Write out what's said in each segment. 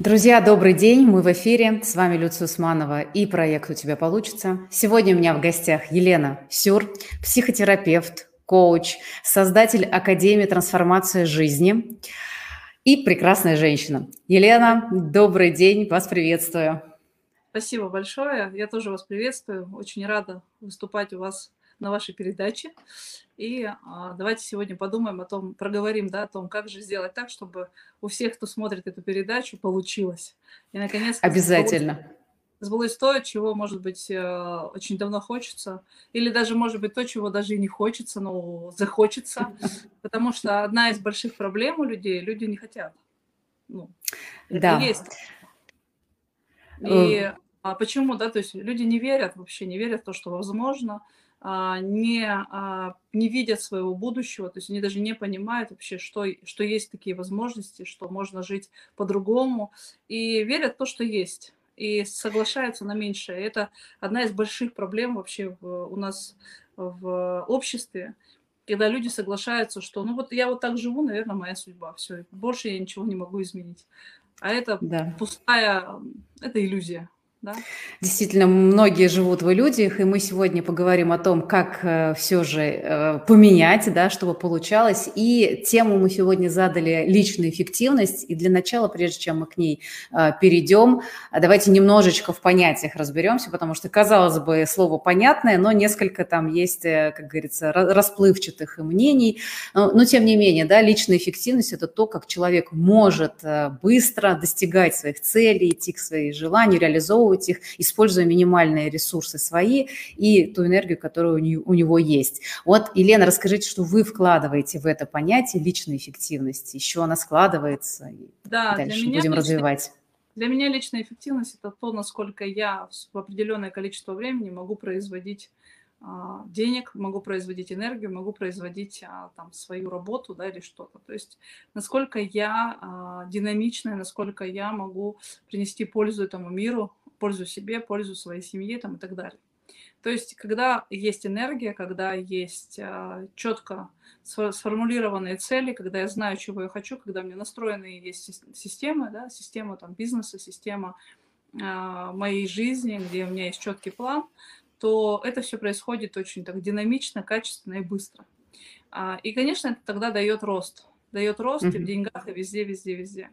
Друзья, добрый день, мы в эфире, с вами Люция Усманова и проект «У тебя получится». Сегодня у меня в гостях Елена Сюр, психотерапевт, коуч, создатель Академии трансформации жизни и прекрасная женщина. Елена, добрый день, вас приветствую. Спасибо большое, я тоже вас приветствую, очень рада выступать у вас на вашей передаче. И а, давайте сегодня подумаем о том, проговорим, да, о том, как же сделать так, чтобы у всех, кто смотрит эту передачу, получилось. И, наконец, Обязательно. Сбылось то, чего, может быть, э, очень давно хочется, или даже, может быть, то, чего даже и не хочется, но захочется, потому что одна из больших проблем у людей, люди не хотят. Ну, да. это есть. И э. а почему, да, то есть люди не верят вообще, не верят в то, что возможно, не, а, не видят своего будущего, то есть они даже не понимают вообще, что, что есть такие возможности, что можно жить по-другому, и верят в то, что есть, и соглашаются на меньшее. Это одна из больших проблем вообще в, у нас в обществе, когда люди соглашаются, что ну вот я вот так живу, наверное, моя судьба, все, больше я ничего не могу изменить. А это да. пустая, это иллюзия. Да? Действительно, многие живут в иллюзиях, и мы сегодня поговорим о том, как э, все же э, поменять, да, чтобы получалось. И тему мы сегодня задали личная эффективность. И для начала, прежде чем мы к ней э, перейдем, давайте немножечко в понятиях разберемся, потому что, казалось бы, слово понятное, но несколько там есть, э, как говорится, расплывчатых мнений. Но, но тем не менее, да, личная эффективность – это то, как человек может э, быстро достигать своих целей, идти к своим желаниям, реализовывать реализовывать их, используя минимальные ресурсы свои и ту энергию, которая у него есть. Вот, Елена, расскажите, что вы вкладываете в это понятие личной эффективности. Еще она складывается, и да, дальше будем личный... развивать. Для меня личная эффективность – это то, насколько я в определенное количество времени могу производить денег, могу производить энергию, могу производить а, там свою работу, да, или что-то. То есть насколько я а, динамичная, насколько я могу принести пользу этому миру, пользу себе, пользу своей семье там, и так далее. То есть, когда есть энергия, когда есть а, четко сформулированные цели, когда я знаю, чего я хочу, когда у меня настроенные есть системы, да, система там, бизнеса, система а, моей жизни, где у меня есть четкий план, то это все происходит очень так динамично, качественно и быстро. А, и, конечно, это тогда дает рост. Дает рост mm-hmm. и в деньгах, и везде, везде, везде.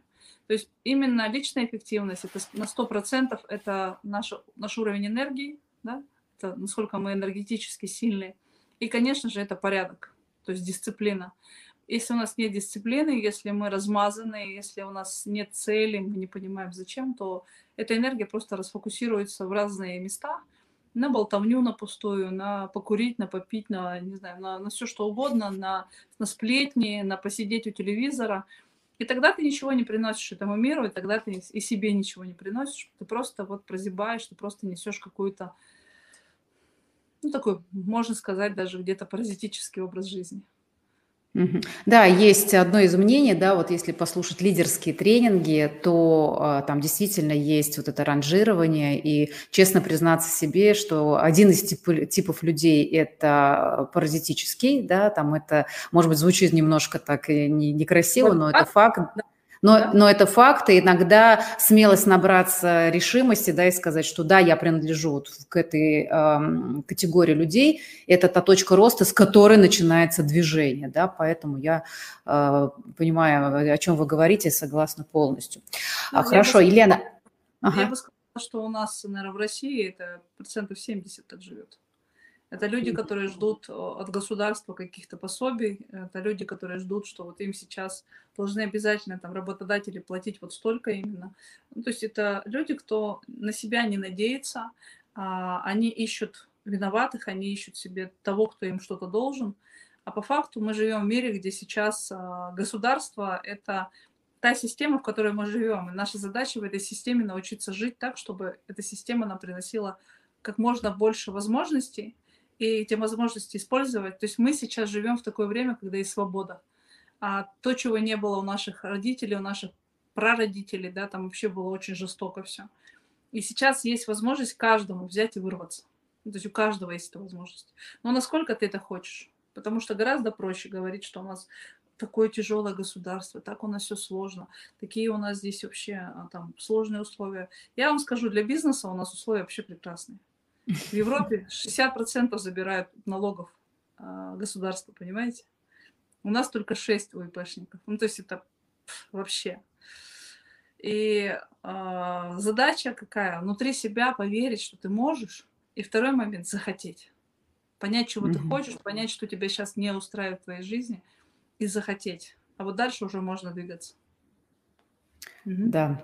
То есть именно личная эффективность это на 100% это наш, наш уровень энергии, да? это насколько мы энергетически сильные. И, конечно же, это порядок, то есть дисциплина. Если у нас нет дисциплины, если мы размазаны, если у нас нет цели, мы не понимаем зачем, то эта энергия просто расфокусируется в разные места, на болтовню на пустую, на покурить, на попить, на, не знаю, на, на все что угодно, на, на сплетни, на посидеть у телевизора – и тогда ты ничего не приносишь этому миру, и тогда ты и себе ничего не приносишь. Ты просто вот прозябаешь, ты просто несешь какую-то, ну, такой, можно сказать, даже где-то паразитический образ жизни. Да, есть одно из мнений, да, вот если послушать лидерские тренинги, то а, там действительно есть вот это ранжирование, и честно признаться себе, что один из тип, типов людей – это паразитический, да, там это, может быть, звучит немножко так не, некрасиво, но это факт. Но, но это факт, и иногда смелость набраться решимости, да, и сказать, что да, я принадлежу вот к этой э, категории людей, это та точка роста, с которой начинается движение, да, поэтому я э, понимаю, о чем вы говорите, согласна полностью. Ну, а, хорошо, бы, Елена. Ага. Я бы сказала, что у нас, наверное, в России это процентов 70 так живет. Это люди, которые ждут от государства каких-то пособий. Это люди, которые ждут, что вот им сейчас должны обязательно там работодатели платить вот столько именно. Ну, то есть это люди, кто на себя не надеется, а, они ищут виноватых, они ищут себе того, кто им что-то должен. А по факту мы живем в мире, где сейчас а, государство – это та система, в которой мы живем. И наша задача в этой системе научиться жить так, чтобы эта система нам приносила как можно больше возможностей – и эти возможности использовать. То есть мы сейчас живем в такое время, когда есть свобода. А то, чего не было у наших родителей, у наших прародителей, да, там вообще было очень жестоко все. И сейчас есть возможность каждому взять и вырваться. То есть у каждого есть эта возможность. Но насколько ты это хочешь? Потому что гораздо проще говорить, что у нас такое тяжелое государство, так у нас все сложно, такие у нас здесь вообще а, там сложные условия. Я вам скажу, для бизнеса у нас условия вообще прекрасные. В Европе 60% забирают налогов э, государства, понимаете? У нас только 6 УИПшников. Ну, то есть это вообще. И э, задача какая? Внутри себя поверить, что ты можешь. И второй момент – захотеть. Понять, чего mm-hmm. ты хочешь, понять, что тебя сейчас не устраивает в твоей жизни, и захотеть. А вот дальше уже можно двигаться. Да.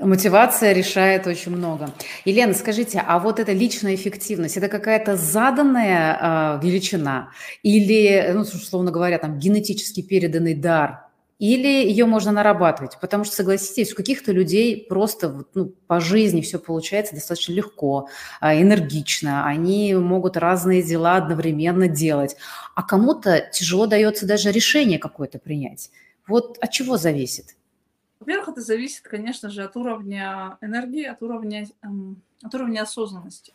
Мотивация решает очень много. Елена, скажите, а вот эта личная эффективность, это какая-то заданная э, величина или, ну, условно говоря, там генетически переданный дар или ее можно нарабатывать? Потому что, согласитесь, у каких-то людей просто ну, по жизни все получается достаточно легко, а, энергично, они могут разные дела одновременно делать, а кому-то тяжело дается даже решение какое-то принять. Вот от чего зависит? Во-первых, это зависит, конечно же, от уровня энергии, от уровня, эм, от уровня осознанности.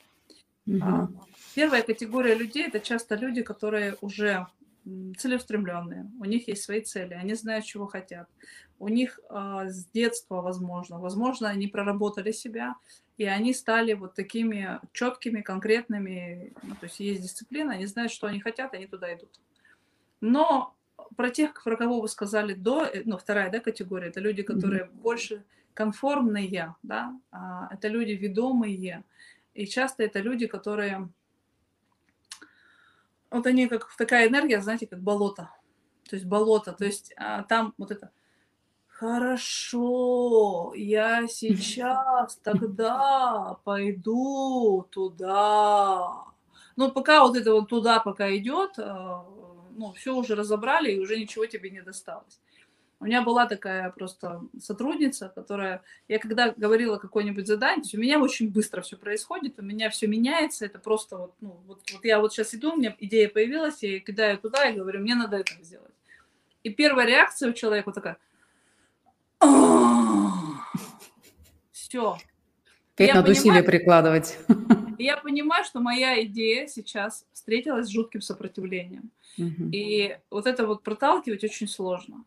Угу. Первая категория людей – это часто люди, которые уже целеустремленные, у них есть свои цели, они знают, чего хотят. У них э, с детства, возможно, возможно, они проработали себя, и они стали вот такими четкими, конкретными, ну, то есть есть дисциплина, они знают, что они хотят, они туда идут. Но про тех, про кого вы сказали до, э, ну, вторая да, категория, это люди, которые mm-hmm. больше конформные, да, а, это люди ведомые, и часто это люди, которые вот они как такая энергия, знаете, как болото. То есть болото, то есть а, там вот это хорошо, я сейчас тогда пойду туда. Но пока вот это вот туда пока идет, а, ну, все уже разобрали, и уже ничего тебе не досталось. У меня была такая просто сотрудница, которая, я когда говорила какое-нибудь задание, у меня очень быстро все происходит, у меня все меняется, это просто вот, ну, вот, вот я вот сейчас иду, у меня идея появилась, я ее кидаю туда и говорю, мне надо это сделать. И первая реакция у человека такая, все. Опять надо усилия прикладывать. Я понимаю, что моя идея сейчас встретилась с жутким сопротивлением. Угу. И вот это вот проталкивать очень сложно.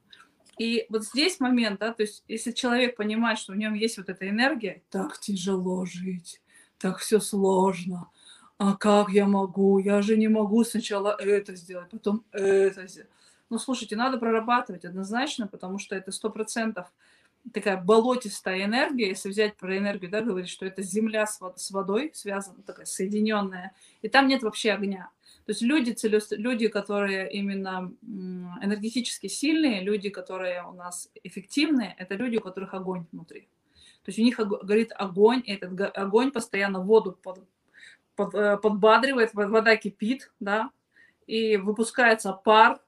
И вот здесь момент, да, то есть если человек понимает, что в нем есть вот эта энергия, так тяжело жить, так все сложно, а как я могу, я же не могу сначала это сделать, потом это сделать. Ну, слушайте, надо прорабатывать однозначно, потому что это сто процентов такая болотистая энергия, если взять про энергию, да, говорить, что это земля с водой связана, такая соединенная, и там нет вообще огня. То есть люди, целест... люди, которые именно энергетически сильные, люди, которые у нас эффективные, это люди, у которых огонь внутри. То есть у них горит огонь, и этот огонь постоянно воду под, под, э, подбадривает, вода кипит, да, и выпускается пар,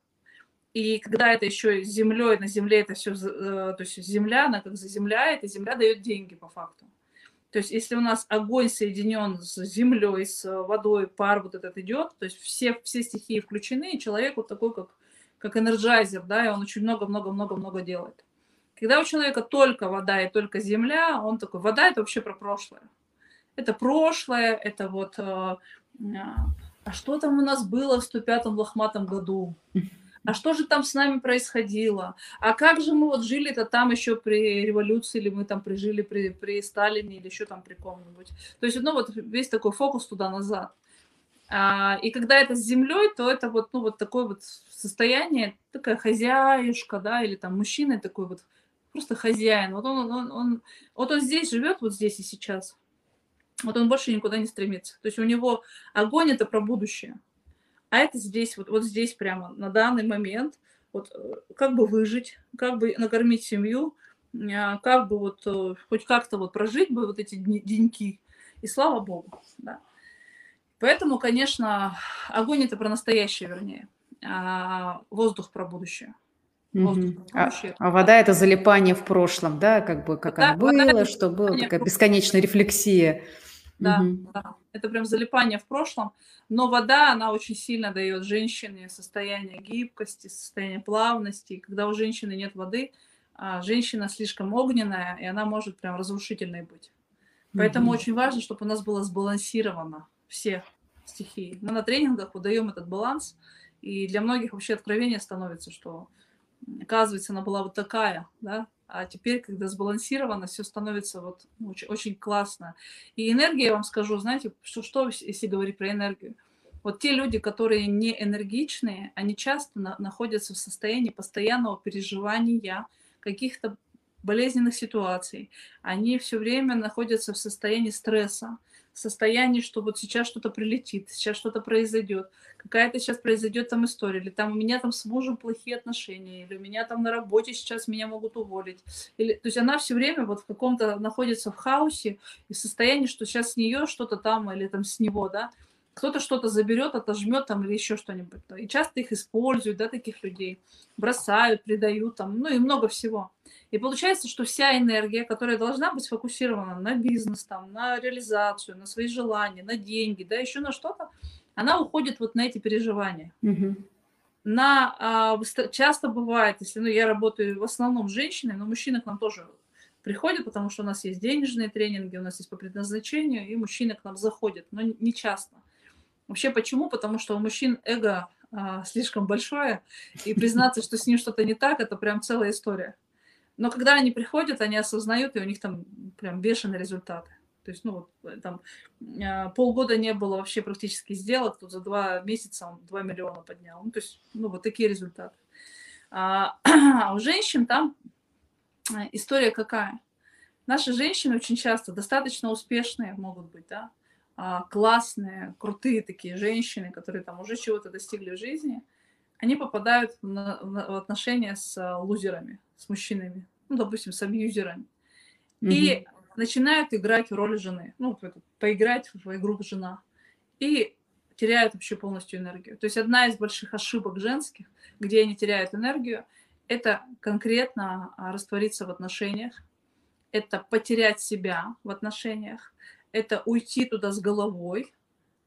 и когда это еще землей, на земле это все, э, то есть земля, она как заземляет, и земля дает деньги по факту. То есть если у нас огонь соединен с землей, с водой, пар вот этот идет, то есть все, все стихии включены, и человек вот такой, как, как энерджайзер, да, и он очень много-много-много-много делает. Когда у человека только вода и только земля, он такой, вода это вообще про прошлое. Это прошлое, это вот, э, а что там у нас было в 105-м лохматом году? А что же там с нами происходило, а как же мы вот жили-то там еще при революции, или мы там прижили при, при Сталине, или еще там при ком-нибудь. То есть, ну вот весь такой фокус туда-назад. А, и когда это с землей, то это вот, ну, вот такое вот состояние, такая хозяюшка, да, или там мужчина такой вот, просто хозяин. Вот он, он, он, вот он здесь живет, вот здесь и сейчас. Вот он больше никуда не стремится. То есть у него огонь это про будущее а это здесь, вот, вот здесь прямо на данный момент, вот э, как бы выжить, как бы накормить семью, а, как бы вот э, хоть как-то вот прожить бы вот эти деньки. И слава богу, да. Поэтому, конечно, огонь это про настоящее, вернее, а воздух про будущее. Воздух будущее. А, а вода это залипание в прошлом, да, как бы как да, было, что было, такая бесконечная рефлексия. Да, угу. да, это прям залипание в прошлом. Но вода, она очень сильно дает женщине состояние гибкости, состояние плавности. И когда у женщины нет воды, а, женщина слишком огненная, и она может прям разрушительной быть. Поэтому mm очень важно, чтобы у нас было сбалансировано все стихии. Мы на тренингах удаем этот баланс, и для многих вообще откровение становится, что оказывается, она была вот такая, да, а теперь, когда сбалансировано, все становится вот очень, очень классно. И энергия, я вам скажу, знаете, что, что если говорить про энергию? Вот те люди, которые не энергичные, они часто на, находятся в состоянии постоянного переживания каких-то болезненных ситуаций. Они все время находятся в состоянии стресса состоянии, что вот сейчас что-то прилетит, сейчас что-то произойдет, какая-то сейчас произойдет там история, или там у меня там с мужем плохие отношения, или у меня там на работе сейчас меня могут уволить. Или, то есть она все время вот в каком-то находится в хаосе и в состоянии, что сейчас с нее что-то там или там с него, да, кто-то что-то заберет, отожмет там или еще что-нибудь. И часто их используют, да, таких людей, бросают, предают там, ну и много всего. И получается, что вся энергия, которая должна быть сфокусирована на бизнес, там, на реализацию, на свои желания, на деньги, да, еще на что-то, она уходит вот на эти переживания. Угу. На, а, часто бывает, если ну, я работаю в основном с женщинами, но мужчины к нам тоже приходят, потому что у нас есть денежные тренинги, у нас есть по предназначению, и мужчины к нам заходят, но не часто. Вообще почему? Потому что у мужчин эго а, слишком большое, и признаться, что с ним что-то не так, это прям целая история. Но когда они приходят, они осознают, и у них там прям бешеные результаты. То есть, ну, вот э, там а, полгода не было вообще практически сделок, тут за два месяца он 2 миллиона поднял. Ну, то есть, ну, вот такие результаты. А, а у женщин там э, история какая? Наши женщины очень часто достаточно успешные могут быть, да, а, классные, крутые такие женщины, которые там уже чего-то достигли в жизни, они попадают в, в отношения с а, лузерами, с мужчинами, ну, допустим, с абьюзерами. Mm-hmm. И начинают играть в роль жены, ну, поиграть в игру жена. И теряют вообще полностью энергию. То есть одна из больших ошибок женских, где они теряют энергию, это конкретно а, раствориться в отношениях, это потерять себя в отношениях, это уйти туда с головой,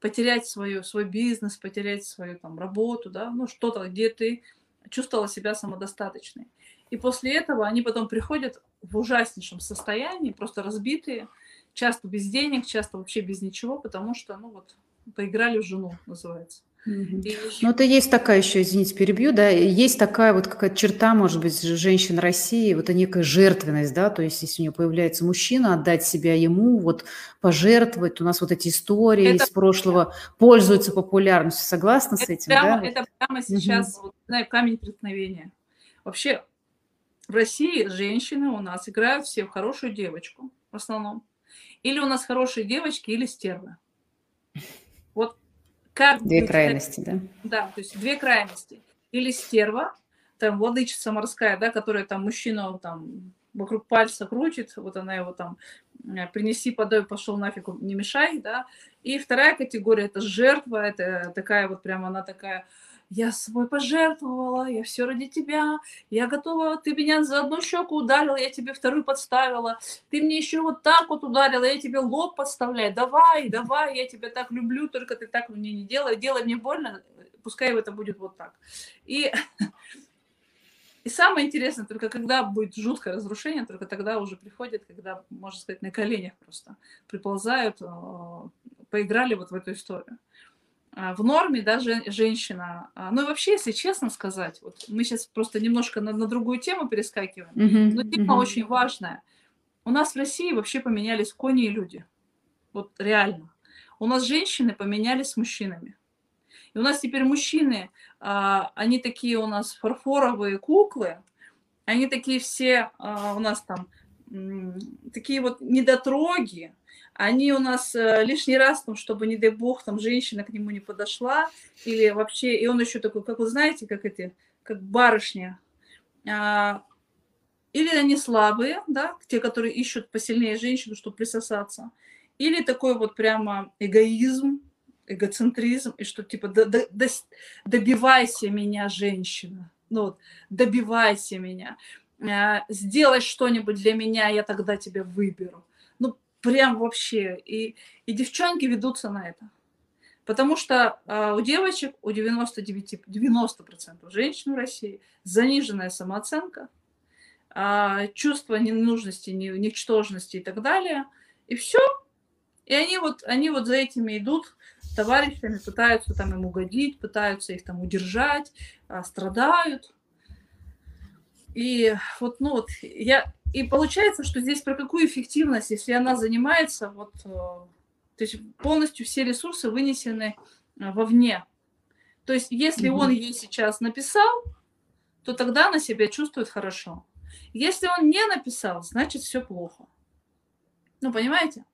потерять свою, свой бизнес, потерять свою там работу, да, ну что-то, где ты чувствовала себя самодостаточной. И после этого они потом приходят в ужаснейшем состоянии, просто разбитые, часто без денег, часто вообще без ничего, потому что, ну вот, поиграли в жену, называется. Ну, это есть такая еще, извините, перебью, да, есть такая вот какая-то черта, может быть, женщин России, вот некая жертвенность, да, то есть если у нее появляется мужчина, отдать себя ему, вот пожертвовать, у нас вот эти истории это... из прошлого пользуются популярностью, согласны это с этим, прямо, да? Это прямо сейчас, угу. вот, знаю, камень преткновения. Вообще, в России женщины у нас играют все в хорошую девочку, в основном. Или у нас хорошие девочки, или стервы. Вот как две крайности, да? Да, то есть две крайности. Или стерва, там владычица морская, да, которая там мужчину там вокруг пальца крутит, вот она его там э, принеси, подай, пошел нафиг, не мешай, да. И вторая категория это жертва, это такая вот прямо она такая я свой пожертвовала, я все ради тебя, я готова, ты меня за одну щеку ударила, я тебе вторую подставила, ты мне еще вот так вот ударила, я тебе лоб подставляю, давай, давай, я тебя так люблю, только ты так мне не делай, делай мне больно, пускай это будет вот так. И, и самое интересное, только когда будет жуткое разрушение, только тогда уже приходят, когда, можно сказать, на коленях просто приползают, а, поиграли вот в эту историю. А, в норме даже женщина. А, ну и вообще, если честно сказать, вот мы сейчас просто немножко на, на другую тему перескакиваем, mm-hmm. но тема mm-hmm. очень важная. У нас в России вообще поменялись кони и люди. Вот реально. У нас женщины поменялись с мужчинами. И у нас теперь мужчины, а, они такие у нас фарфоровые куклы, они такие все у нас там такие вот недотроги, они у нас э, лишний раз, там, чтобы, не дай бог, там женщина к нему не подошла, или вообще, и он еще такой, как вы знаете, как эти, как барышня. А, или они слабые, да, те, которые ищут посильнее женщину, чтобы присосаться, или такой вот прямо эгоизм, эгоцентризм, и что типа до, до, до, добивайся меня, женщина, ну вот, добивайся меня, а, сделай что-нибудь для меня, я тогда тебя выберу прям вообще. И, и девчонки ведутся на это. Потому что а, у девочек, у 99, 90% женщин в России заниженная самооценка, а, чувство ненужности, ничтожности и так далее. И все. И они вот, они вот за этими идут товарищами, пытаются там им угодить, пытаются их там удержать, а, страдают. И вот, ну вот, я... И получается, что здесь про какую эффективность, если она занимается, вот, э, то есть полностью все ресурсы вынесены э, вовне. То есть если mm-hmm. он ей сейчас написал, то тогда она себя чувствует хорошо. Если он не написал, значит все плохо. Ну, понимаете?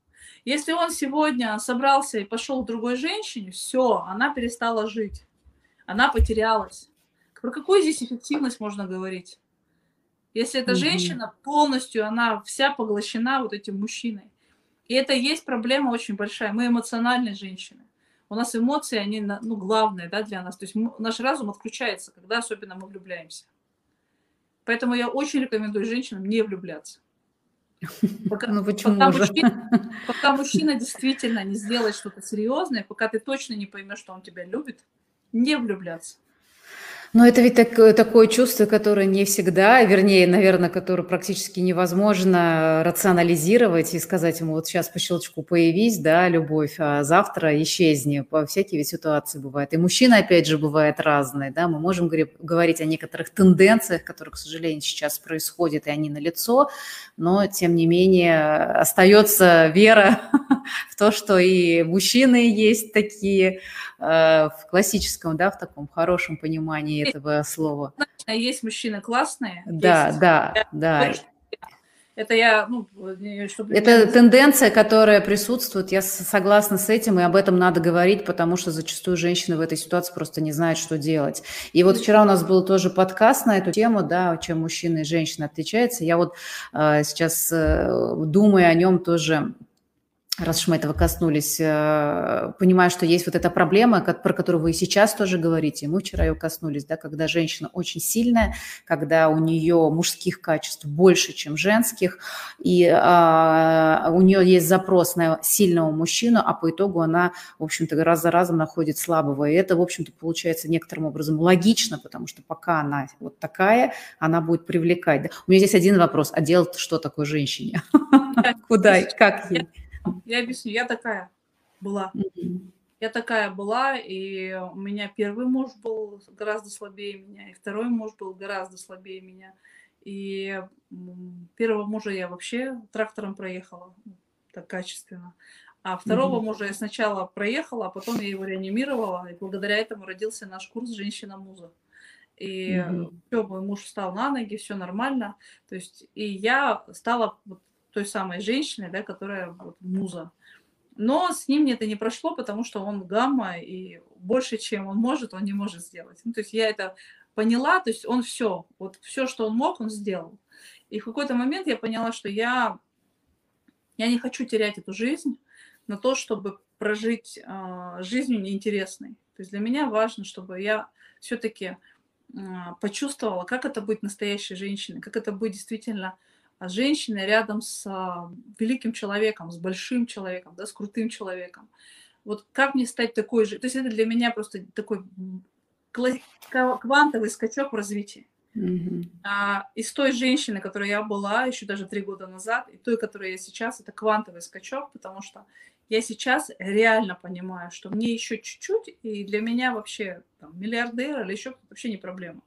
Если он сегодня собрался и пошел к другой женщине, все, она перестала жить. Она потерялась. Про какую здесь эффективность можно говорить? Если эта женщина полностью, она вся поглощена вот этим мужчиной. И это есть проблема очень большая. Мы эмоциональные женщины. У нас эмоции, они ну, главные да, для нас. То есть наш разум отключается, когда особенно мы влюбляемся. Поэтому я очень рекомендую женщинам не влюбляться. Пока, ну, почему пока, же? Мужчина, пока мужчина действительно не сделает что-то серьезное, пока ты точно не поймешь, что он тебя любит, не влюбляться. Но это ведь так, такое чувство, которое не всегда, вернее, наверное, которое практически невозможно рационализировать и сказать ему, вот сейчас по щелчку появись, да, любовь, а завтра исчезни. По всякие ведь ситуации бывают. И мужчина, опять же, бывает разный, да, мы можем говорить о некоторых тенденциях, которые, к сожалению, сейчас происходят, и они налицо, но, тем не менее, остается вера в то, что и мужчины есть такие, Э, в классическом, да, в таком хорошем понимании этого слова. Есть мужчины классные. Да, есть, да, да. Это я, ну, чтобы... Это тенденция, которая присутствует, я согласна с этим, и об этом надо говорить, потому что зачастую женщины в этой ситуации просто не знают, что делать. И вот вчера у нас был тоже подкаст на эту тему, да, чем мужчина и женщина отличаются. Я вот э, сейчас, э, думаю о нем тоже раз уж мы этого коснулись, э, понимаю, что есть вот эта проблема, про которую вы сейчас тоже говорите, мы вчера ее коснулись, да, когда женщина очень сильная, когда у нее мужских качеств больше, чем женских, и а, у нее есть запрос на сильного мужчину, а по итогу она, в общем-то, раз за разом находит слабого, и это, в общем-то, получается некоторым образом логично, потому что пока она вот такая, она будет привлекать. Да? У меня здесь один вопрос, а делать что такое женщине? Куда и как ей? Я объясню, я такая была. Я такая была, и у меня первый муж был гораздо слабее меня, и второй муж был гораздо слабее меня. И первого мужа я вообще трактором проехала ну, так качественно. А второго mm-hmm. мужа я сначала проехала, а потом я его реанимировала, и благодаря этому родился наш курс «Женщина-муза». И mm-hmm. все, мой муж встал на ноги, все нормально. То есть, и я стала вот той самой женщиной, да, которая вот, муза. Но с ним это не прошло, потому что он гамма, и больше, чем он может, он не может сделать. Ну, то есть я это поняла, то есть он все, вот все, что он мог, он сделал. И в какой-то момент я поняла, что я, я не хочу терять эту жизнь на то, чтобы прожить э, жизнью неинтересной. То есть для меня важно, чтобы я все-таки э, почувствовала, как это быть настоящей женщиной, как это быть действительно а женщина рядом с а, великим человеком, с большим человеком, да, с крутым человеком. Вот как мне стать такой же? То есть это для меня просто такой квантовый скачок в развитии. Mm-hmm. А, из той женщины, которой я была еще даже три года назад, и той, которой я сейчас, это квантовый скачок, потому что я сейчас реально понимаю, что мне еще чуть-чуть, и для меня вообще там, миллиардер или еще вообще не проблема.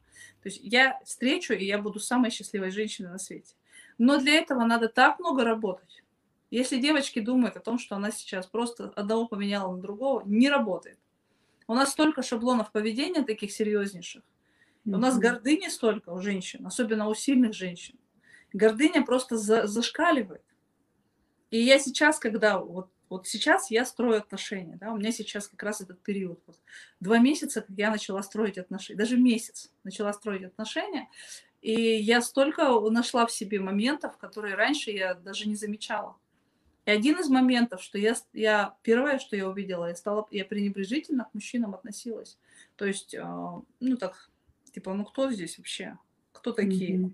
То есть я встречу, и я буду самой счастливой женщиной на свете. Но для этого надо так много работать. Если девочки думают о том, что она сейчас просто одного поменяла на другого, не работает. У нас столько шаблонов поведения таких серьезнейших. У нас гордыни столько у женщин, особенно у сильных женщин. Гордыня просто за, зашкаливает. И я сейчас, когда вот, вот сейчас я строю отношения, да, у меня сейчас как раз этот период, вот, два месяца, как я начала строить отношения, даже месяц начала строить отношения, и я столько нашла в себе моментов, которые раньше я даже не замечала. И один из моментов, что я, я первое, что я увидела, я стала, я пренебрежительно к мужчинам относилась. То есть, э, ну так, типа, ну кто здесь вообще? Кто такие? Mm-hmm.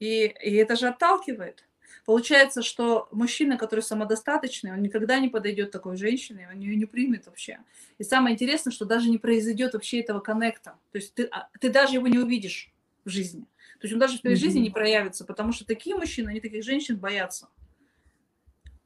И, и это же отталкивает. Получается, что мужчина, который самодостаточный, он никогда не подойдет такой женщине, он ее не примет вообще. И самое интересное, что даже не произойдет вообще этого коннекта. То есть ты, а, ты даже его не увидишь в жизни. То есть он даже в твоей mm-hmm. жизни не проявится, потому что такие мужчины, они таких женщин боятся.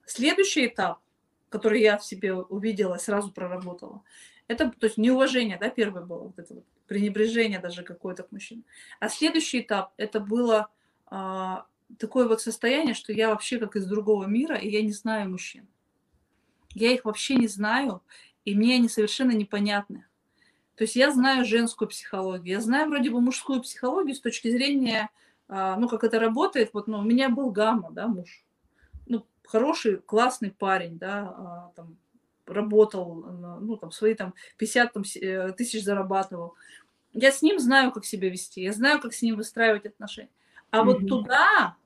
Следующий этап, который я в себе увидела, сразу проработала, это то есть неуважение, да, первое было, вот это вот пренебрежение даже какое-то к мужчинам. А следующий этап, это было а, такое вот состояние, что я вообще как из другого мира, и я не знаю мужчин. Я их вообще не знаю, и мне они совершенно непонятны. То есть я знаю женскую психологию, я знаю вроде бы мужскую психологию с точки зрения, а, ну, как это работает. Вот, ну, у меня был гамма, да, муж. Ну, хороший, классный парень, да, а, там, работал, ну, там, свои там 50 там, э, тысяч зарабатывал. Я с ним знаю, как себя вести, я знаю, как с ним выстраивать отношения. А mm-hmm. вот туда,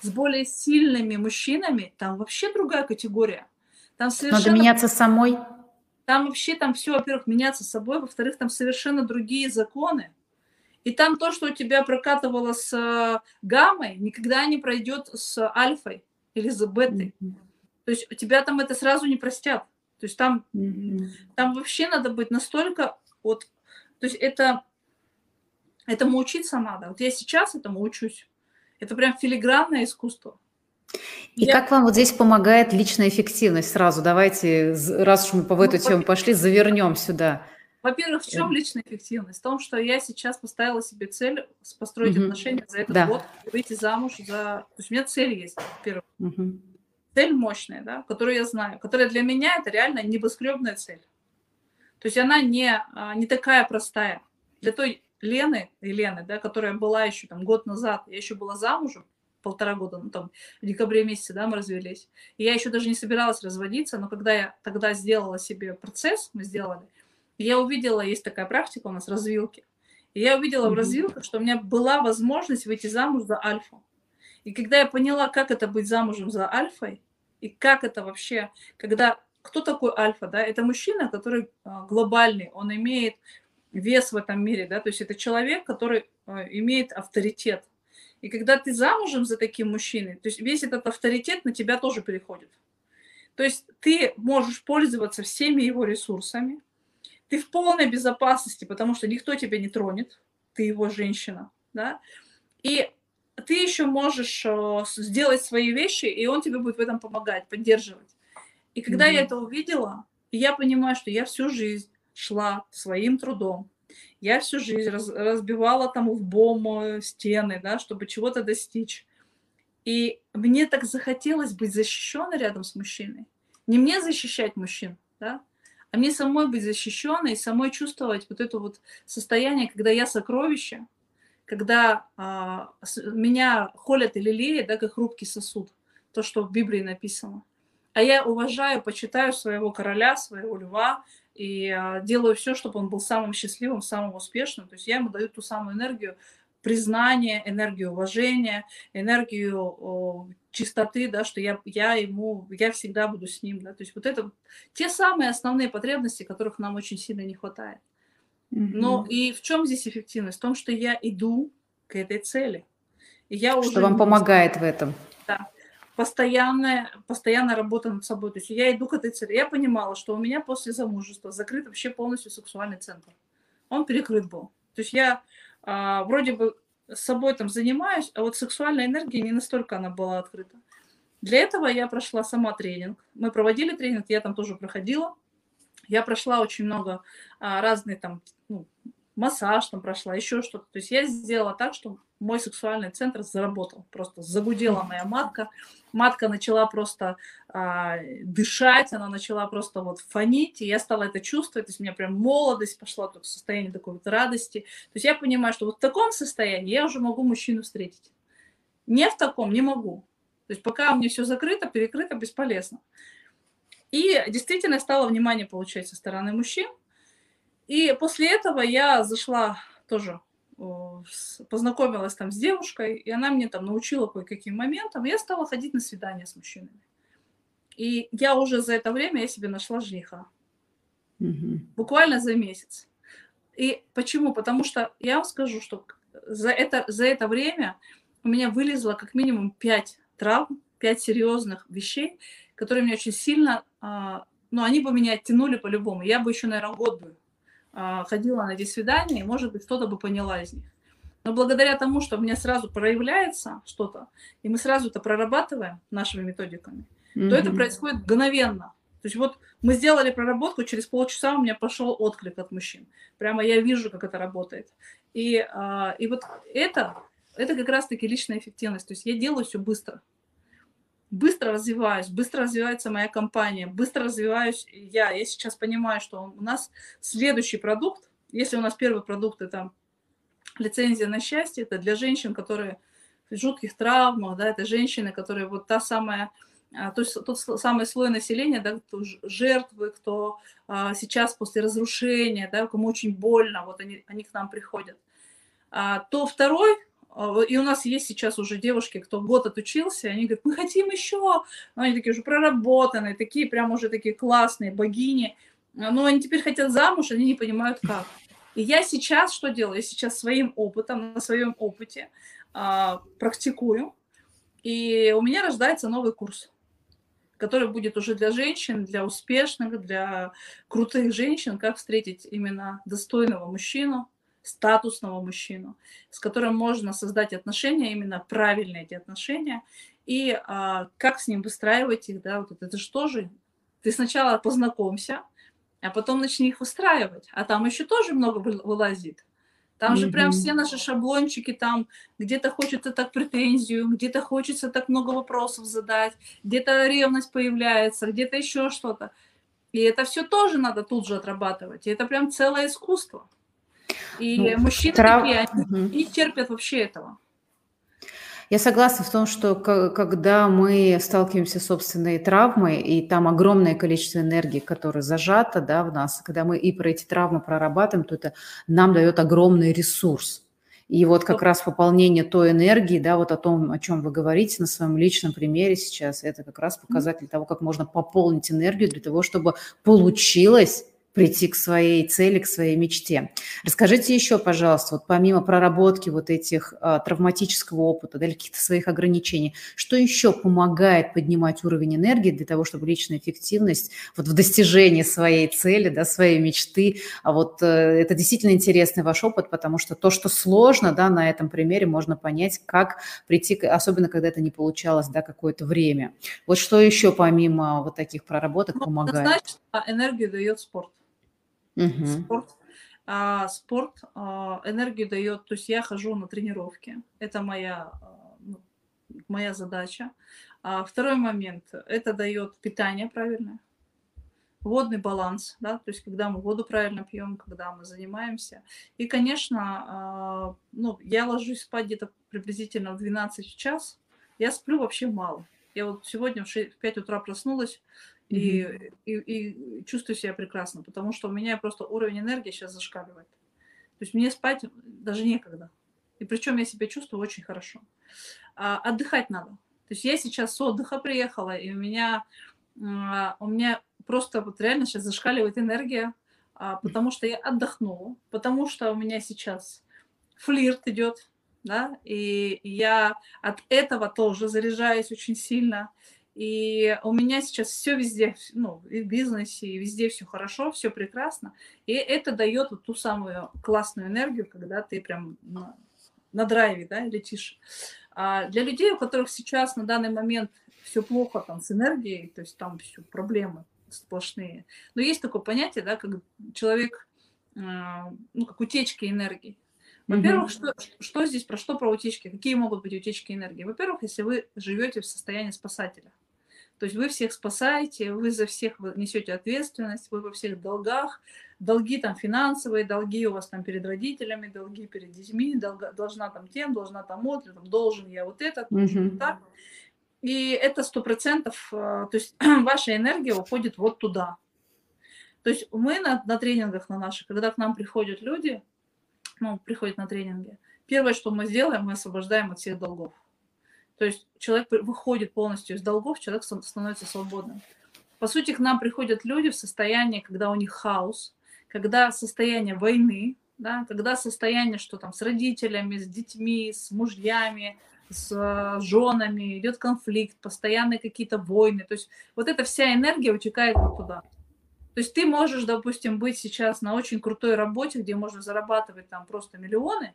с более сильными мужчинами, там вообще другая категория. Там совершенно... Надо меняться самой. Там вообще там все, во-первых, меняться собой, во-вторых, там совершенно другие законы. И там то, что у тебя прокатывало с э, гаммой, никогда не пройдет с альфой или с бетой. Mm-hmm. То есть у тебя там это сразу не простят. То есть там, mm-hmm. там вообще надо быть настолько вот, то есть это этому учиться надо. Вот я сейчас этому учусь. Это прям филигранное искусство. И я... как вам вот здесь помогает личная эффективность? Сразу давайте, раз уж мы по в эту ну, тему пошли, завернем сюда. Во-первых, в чем личная эффективность? В том, что я сейчас поставила себе цель построить угу. отношения за этот да. год, выйти замуж за... То есть у меня цель есть, во-первых. Угу. Цель мощная, да, которую я знаю, которая для меня это реально небоскребная цель. То есть она не, а, не такая простая. Для той Лены, Елены, да, которая была еще там год назад, я еще была замужем, полтора года, ну там в декабре месяце, да, мы развелись. И я еще даже не собиралась разводиться, но когда я тогда сделала себе процесс, мы сделали, я увидела, есть такая практика у нас, развилки. И я увидела в развилках, что у меня была возможность выйти замуж за альфу. И когда я поняла, как это быть замужем за альфой, и как это вообще, когда кто такой альфа, да, это мужчина, который а, глобальный, он имеет вес в этом мире, да, то есть это человек, который а, имеет авторитет. И когда ты замужем за таким мужчиной, то есть весь этот авторитет на тебя тоже переходит. То есть ты можешь пользоваться всеми его ресурсами, ты в полной безопасности, потому что никто тебя не тронет, ты его женщина, да, и ты еще можешь а, сделать свои вещи, и он тебе будет в этом помогать, поддерживать. И когда mm-hmm. я это увидела, я понимаю, что я всю жизнь шла своим трудом. Я всю жизнь раз, разбивала там в бом стены, да, чтобы чего-то достичь. И мне так захотелось быть защищенной рядом с мужчиной. Не мне защищать мужчин, да, а мне самой быть защищенной самой чувствовать вот это вот состояние, когда я сокровище, когда а, меня холят и лелеют, да, как хрупкий сосуд, то, что в Библии написано. А я уважаю, почитаю своего короля, своего льва, и а, делаю все, чтобы он был самым счастливым, самым успешным. То есть я ему даю ту самую энергию признания, энергию уважения, энергию о, чистоты, да, что я, я ему, я всегда буду с ним, да, то есть вот это те самые основные потребности, которых нам очень сильно не хватает. Mm-hmm. Но и в чем здесь эффективность? В том, что я иду к этой цели. И я что уже вам помогает в этом. Постоянная, постоянная работа над собой. То есть я иду к этой цели. Я понимала, что у меня после замужества закрыт вообще полностью сексуальный центр. Он перекрыт был. То есть я а, вроде бы с собой там занимаюсь, а вот сексуальная энергия не настолько она была открыта. Для этого я прошла сама тренинг. Мы проводили тренинг, я там тоже проходила. Я прошла очень много а, разных там ну, массаж там прошла, еще что-то. То есть я сделала так, что мой сексуальный центр заработал. Просто загудела моя матка. Матка начала просто а, дышать, она начала просто вот фонить, и я стала это чувствовать. То есть у меня прям молодость пошла, в состояние такой вот радости. То есть я понимаю, что вот в таком состоянии я уже могу мужчину встретить. Не в таком не могу. То есть пока у меня все закрыто, перекрыто, бесполезно. И действительно стало внимание получать со стороны мужчин. И после этого я зашла тоже, познакомилась там с девушкой, и она мне там научила кое-каким моментам, и я стала ходить на свидания с мужчинами. И я уже за это время я себе нашла жениха. Угу. Буквально за месяц. И почему? Потому что я вам скажу, что за это, за это время у меня вылезло как минимум пять травм, пять серьезных вещей, которые меня очень сильно, а, ну, они бы меня оттянули по-любому. Я бы еще, наверное, год бы ходила на эти свидания, и, может быть, что-то бы поняла из них. Но благодаря тому, что у меня сразу проявляется что-то, и мы сразу это прорабатываем нашими методиками, mm-hmm. то это происходит мгновенно. То есть вот мы сделали проработку, через полчаса у меня пошел отклик от мужчин. Прямо я вижу, как это работает. И, а, и вот это, это как раз-таки личная эффективность. То есть я делаю все быстро. Быстро развиваюсь, быстро развивается моя компания, быстро развиваюсь я. Я сейчас понимаю, что у нас следующий продукт, если у нас первый продукт это лицензия на счастье, это для женщин, которые в жутких травмах, да, это женщины, которые вот та самая а, то есть тот самый слой населения, да, кто жертвы, кто а, сейчас после разрушения, да, кому очень больно, вот они, они к нам приходят. А, то второй, и у нас есть сейчас уже девушки, кто год отучился, они говорят, мы хотим еще, они такие уже проработанные, такие прям уже такие классные богини, но они теперь хотят замуж, они не понимают как. И я сейчас что делаю? Я сейчас своим опытом, на своем опыте а, практикую, и у меня рождается новый курс который будет уже для женщин, для успешных, для крутых женщин, как встретить именно достойного мужчину, статусного мужчину, с которым можно создать отношения, именно правильные эти отношения, и а, как с ним выстраивать их, да, вот это, это же тоже, ты сначала познакомься, а потом начни их выстраивать, а там еще тоже много вылазит. Там же прям все наши шаблончики, там где-то хочется так претензию, где-то хочется так много вопросов задать, где-то ревность появляется, где-то еще что-то. И это все тоже надо тут же отрабатывать. И это прям целое искусство. И ну, мужчины трав... такие, они угу. не терпят вообще этого. Я согласна в том, что когда мы сталкиваемся с собственной травмой, и там огромное количество энергии, которое зажато да, в нас, когда мы и про эти травмы прорабатываем, то это нам дает огромный ресурс. И вот как раз пополнение той энергии, да, вот о том, о чем вы говорите на своем личном примере сейчас, это как раз показатель того, как можно пополнить энергию для того, чтобы получилось прийти к своей цели, к своей мечте. Расскажите еще, пожалуйста, вот помимо проработки вот этих а, травматического опыта, да, или каких-то своих ограничений, что еще помогает поднимать уровень энергии для того, чтобы личная эффективность вот в достижении своей цели, да, своей мечты, а вот э, это действительно интересный ваш опыт, потому что то, что сложно, да, на этом примере можно понять, как прийти, особенно когда это не получалось, да, какое-то время. Вот что еще помимо вот таких проработок ну, помогает? Значит, энергию дает спорт. Угу. Спорт, а, спорт а, энергию дает, то есть я хожу на тренировки, это моя, ну, моя задача. А второй момент, это дает питание правильное, водный баланс, да, то есть когда мы воду правильно пьем, когда мы занимаемся. И, конечно, а, ну, я ложусь спать где-то приблизительно в 12 час, я сплю вообще мало. Я вот сегодня в 6, в 5 утра проснулась, и, и, и чувствую себя прекрасно, потому что у меня просто уровень энергии сейчас зашкаливает. То есть мне спать даже некогда. И причем я себя чувствую очень хорошо. А, отдыхать надо. То есть я сейчас с отдыха приехала, и у меня, а, у меня просто вот реально сейчас зашкаливает энергия, а, потому что я отдохнула, потому что у меня сейчас флирт идет, да, и я от этого тоже заряжаюсь очень сильно. И у меня сейчас все везде, ну, и в бизнесе, и везде все хорошо, все прекрасно. И это дает вот ту самую классную энергию, когда ты прям на, на драйве, да, летишь. А для людей, у которых сейчас на данный момент все плохо там с энергией, то есть там все проблемы сплошные. Но есть такое понятие, да, как человек, а, ну, как утечки энергии. Во-первых, mm-hmm. что, что здесь, про что про утечки? Какие могут быть утечки энергии? Во-первых, если вы живете в состоянии спасателя. То есть вы всех спасаете, вы за всех несете ответственность, вы во всех долгах, долги там финансовые, долги у вас там перед родителями, долги перед детьми, долга, должна там тем, должна там вот, там, должен я вот этот, mm-hmm. так. И это сто процентов, э, то есть ваша энергия уходит вот туда. То есть мы на, на тренингах на наших, когда к нам приходят люди, ну, приходят на тренинги, первое, что мы сделаем, мы освобождаем от всех долгов. То есть человек выходит полностью из долгов, человек становится свободным. По сути, к нам приходят люди в состоянии, когда у них хаос, когда состояние войны, да, когда состояние, что там с родителями, с детьми, с мужьями, с э, женами, идет конфликт, постоянные какие-то войны. То есть вот эта вся энергия утекает вот туда. То есть ты можешь, допустим, быть сейчас на очень крутой работе, где можно зарабатывать там просто миллионы,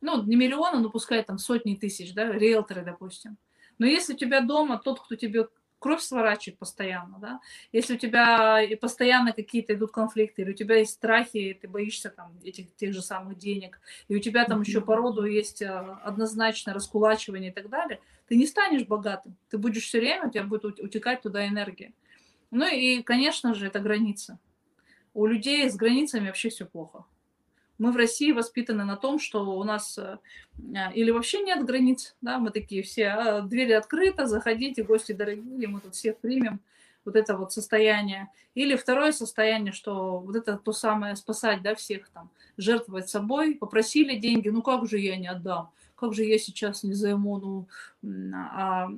ну, не миллиона, но пускай там сотни тысяч, да, риэлторы, допустим. Но если у тебя дома тот, кто тебе кровь сворачивает постоянно, да, если у тебя и постоянно какие-то идут конфликты, или у тебя есть страхи, и ты боишься там этих тех же самых денег, и у тебя там еще по роду есть э, однозначно раскулачивание и так далее, ты не станешь богатым, ты будешь все время, у тебя будет утекать туда энергия. Ну и, конечно же, это граница. У людей с границами вообще все плохо. Мы в России воспитаны на том, что у нас э, или вообще нет границ, да, мы такие все, а, двери открыты, заходите, гости дорогие, мы тут всех примем, вот это вот состояние. Или второе состояние, что вот это то самое спасать, да, всех там, жертвовать собой, попросили деньги, ну как же я не отдам, как же я сейчас не займу, ну, а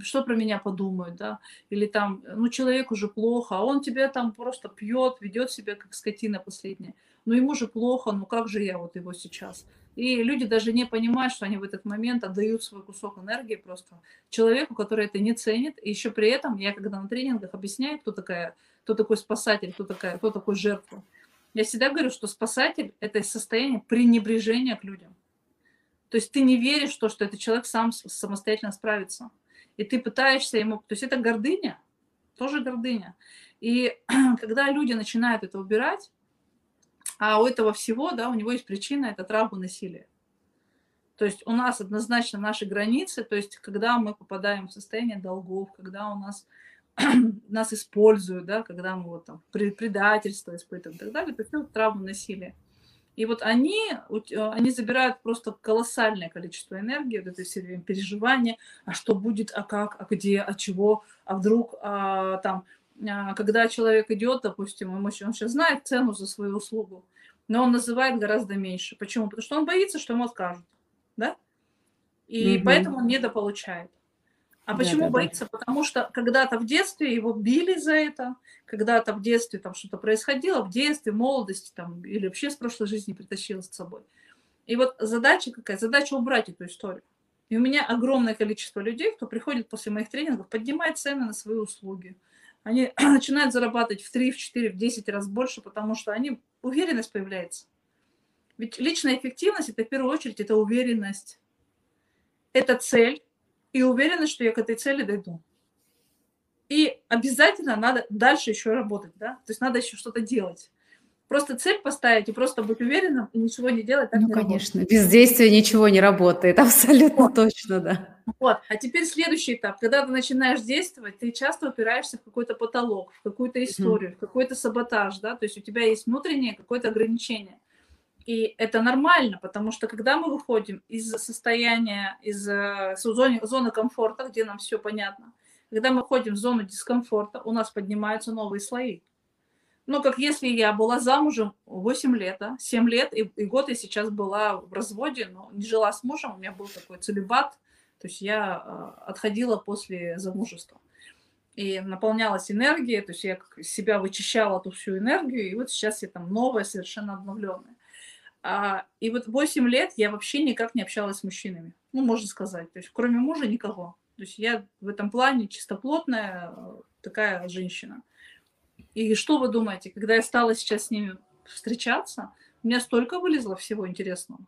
что про меня подумают, да, или там, ну, человек уже плохо, а он тебя там просто пьет, ведет себя как скотина последняя ну ему же плохо, ну как же я вот его сейчас? И люди даже не понимают, что они в этот момент отдают свой кусок энергии просто человеку, который это не ценит. И еще при этом я, когда на тренингах объясняю, кто, такая, кто такой спасатель, кто, такая, кто такой жертва, я всегда говорю, что спасатель – это состояние пренебрежения к людям. То есть ты не веришь в то, что этот человек сам самостоятельно справится. И ты пытаешься ему... То есть это гордыня, тоже гордыня. И когда люди начинают это убирать, а у этого всего, да, у него есть причина, это травма насилия. То есть у нас однозначно наши границы, то есть когда мы попадаем в состояние долгов, когда у нас нас используют, да, когда мы вот там предательство испытываем и так далее, то есть это травма насилия. И вот они, они забирают просто колоссальное количество энергии, вот это все время переживания, а что будет, а как, а где, а чего, а вдруг а, там а, когда человек идет, допустим, он сейчас знает цену за свою услугу, но он называет гораздо меньше. Почему? Потому что он боится, что ему откажут, да? И mm поэтому он недополучает. А почему да, да, боится? Да. Потому что когда-то в детстве его били за это, когда-то в детстве там что-то происходило, в детстве, в молодости там, или вообще с прошлой жизни притащило с собой. И вот задача какая? Задача убрать эту историю. И у меня огромное количество людей, кто приходит после моих тренингов, поднимает цены на свои услуги, они начинают зарабатывать в 3, в 4, в 10 раз больше, потому что они, уверенность появляется. Ведь личная эффективность – это в первую очередь это уверенность. Это цель и уверенность, что я к этой цели дойду. И обязательно надо дальше еще работать, да? То есть надо еще что-то делать. Просто цель поставить и просто быть уверенным и ничего не делать. Так ну, не конечно, работает. без действия ничего не работает, абсолютно вот. точно, да. Вот, а теперь следующий этап. Когда ты начинаешь действовать, ты часто упираешься в какой-то потолок, в какую-то историю, mm-hmm. в какой-то саботаж, да, то есть у тебя есть внутреннее какое-то ограничение. И это нормально, потому что когда мы выходим из состояния, из э, зоны, зоны комфорта, где нам все понятно, когда мы выходим в зону дискомфорта, у нас поднимаются новые слои ну, как если я была замужем 8 лет, да, 7 лет, и, и год я сейчас была в разводе, но не жила с мужем, у меня был такой целебат, то есть я э, отходила после замужества. И наполнялась энергией, то есть я себя вычищала эту всю энергию, и вот сейчас я там новая, совершенно обновленная. А, и вот 8 лет я вообще никак не общалась с мужчинами, ну, можно сказать, то есть кроме мужа никого. То есть я в этом плане чистоплотная э, такая женщина. И что вы думаете, когда я стала сейчас с ними встречаться, у меня столько вылезло всего интересного.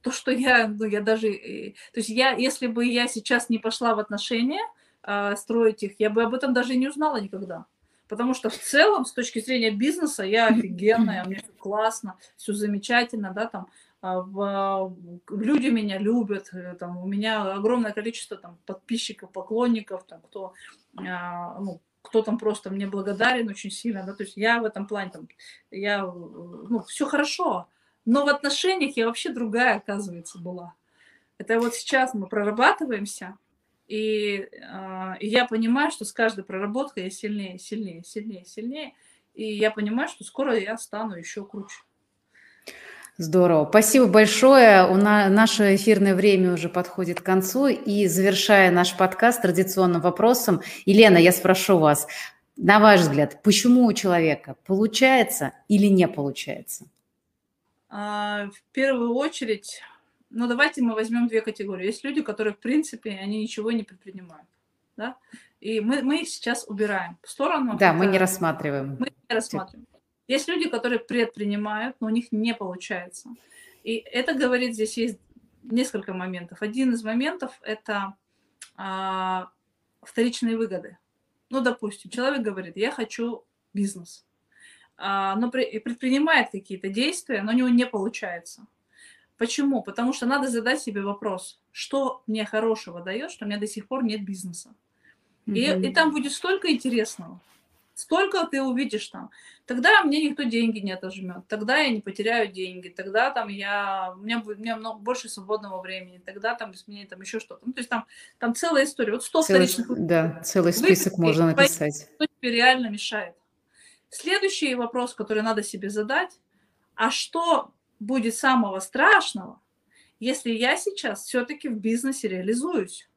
То, что я, ну, я даже, то есть я, если бы я сейчас не пошла в отношения э, строить их, я бы об этом даже не узнала никогда. Потому что в целом, с точки зрения бизнеса, я офигенная, мне все классно, все замечательно, да, там, а, в, люди меня любят, э, там, у меня огромное количество там, подписчиков, поклонников, там, кто, а, ну, кто там просто мне благодарен очень сильно, да, то есть я в этом плане там, я, ну, все хорошо, но в отношениях я вообще другая, оказывается, была. Это вот сейчас мы прорабатываемся, и, э, и я понимаю, что с каждой проработкой я сильнее, сильнее, сильнее, сильнее, и я понимаю, что скоро я стану еще круче. Здорово. Спасибо большое. У нас, наше эфирное время уже подходит к концу. И завершая наш подкаст традиционным вопросом, Елена, я спрошу вас, на ваш взгляд, почему у человека получается или не получается? А, в первую очередь, ну давайте мы возьмем две категории. Есть люди, которые, в принципе, они ничего не предпринимают. Да? И мы, мы их сейчас убираем в сторону. Да, мы не рассматриваем. Мы не рассматриваем. Есть люди, которые предпринимают, но у них не получается. И это говорит, здесь есть несколько моментов. Один из моментов – это а, вторичные выгоды. Ну, допустим, человек говорит, я хочу бизнес, а, но предпринимает какие-то действия, но у него не получается. Почему? Потому что надо задать себе вопрос, что мне хорошего дает, что у меня до сих пор нет бизнеса. И, mm-hmm. и там будет столько интересного, столько ты увидишь там. Тогда мне никто деньги не отожмет, тогда я не потеряю деньги, тогда там я, у меня будет у меня много больше свободного времени, тогда там меня там еще что-то. Ну, то есть там, там целая история. Вот 100 целый, вторичных... Да, целый список Вы, можно написать. Что тебе реально мешает? Следующий вопрос, который надо себе задать, а что будет самого страшного, если я сейчас все-таки в бизнесе реализуюсь?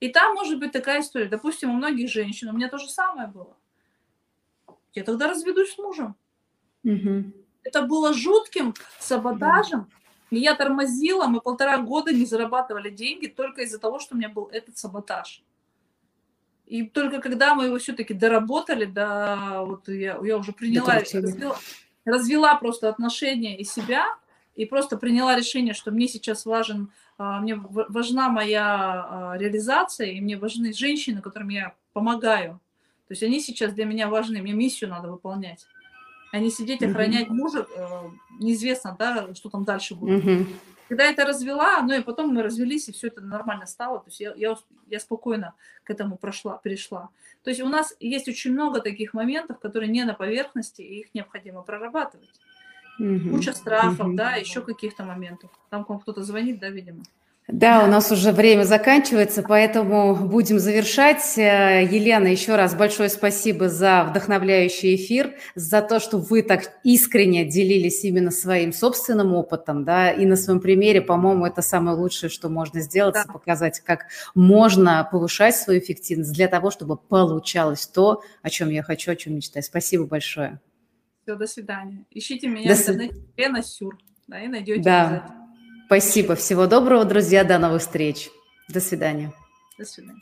И там может быть такая история. Допустим, у многих женщин, у меня то же самое было. Я тогда разведусь с мужем. Угу. Это было жутким саботажем. И я тормозила, мы полтора года не зарабатывали деньги только из-за того, что у меня был этот саботаж. И только когда мы его все-таки доработали, да, вот я, я уже приняла, развела, развела просто отношения и себя, и просто приняла решение, что мне сейчас важен а, мне важна моя а, реализация, и мне важны женщины, которым я помогаю. То есть они сейчас для меня важны, мне миссию надо выполнять. А не сидеть, охранять мужа, э, неизвестно, да, что там дальше будет. Когда это развела, ну и потом мы развелись, и все это нормально стало. То есть я, я, я спокойно к этому прошла, перешла. То есть у нас есть очень много таких моментов, которые не на поверхности, и их необходимо прорабатывать. Угу. Куча страхов, угу. да, еще каких-то моментов. Там кто-то звонит, да, видимо. Да, у нас уже время заканчивается, поэтому будем завершать. Э, Елена, еще раз большое спасибо за вдохновляющий эфир, за то, что вы так искренне делились именно своим собственным опытом, да, и на своем примере, по-моему, это самое лучшее, что можно сделать, да. показать, как можно повышать свою эффективность для того, чтобы получалось то, о чем я хочу, о чем мечтаю. Спасибо большое. Все, до свидания. Ищите меня до в интернете Лена Сюр, да, и найдете да. Спасибо. Всего доброго, друзья. До новых встреч. До свидания. До свидания.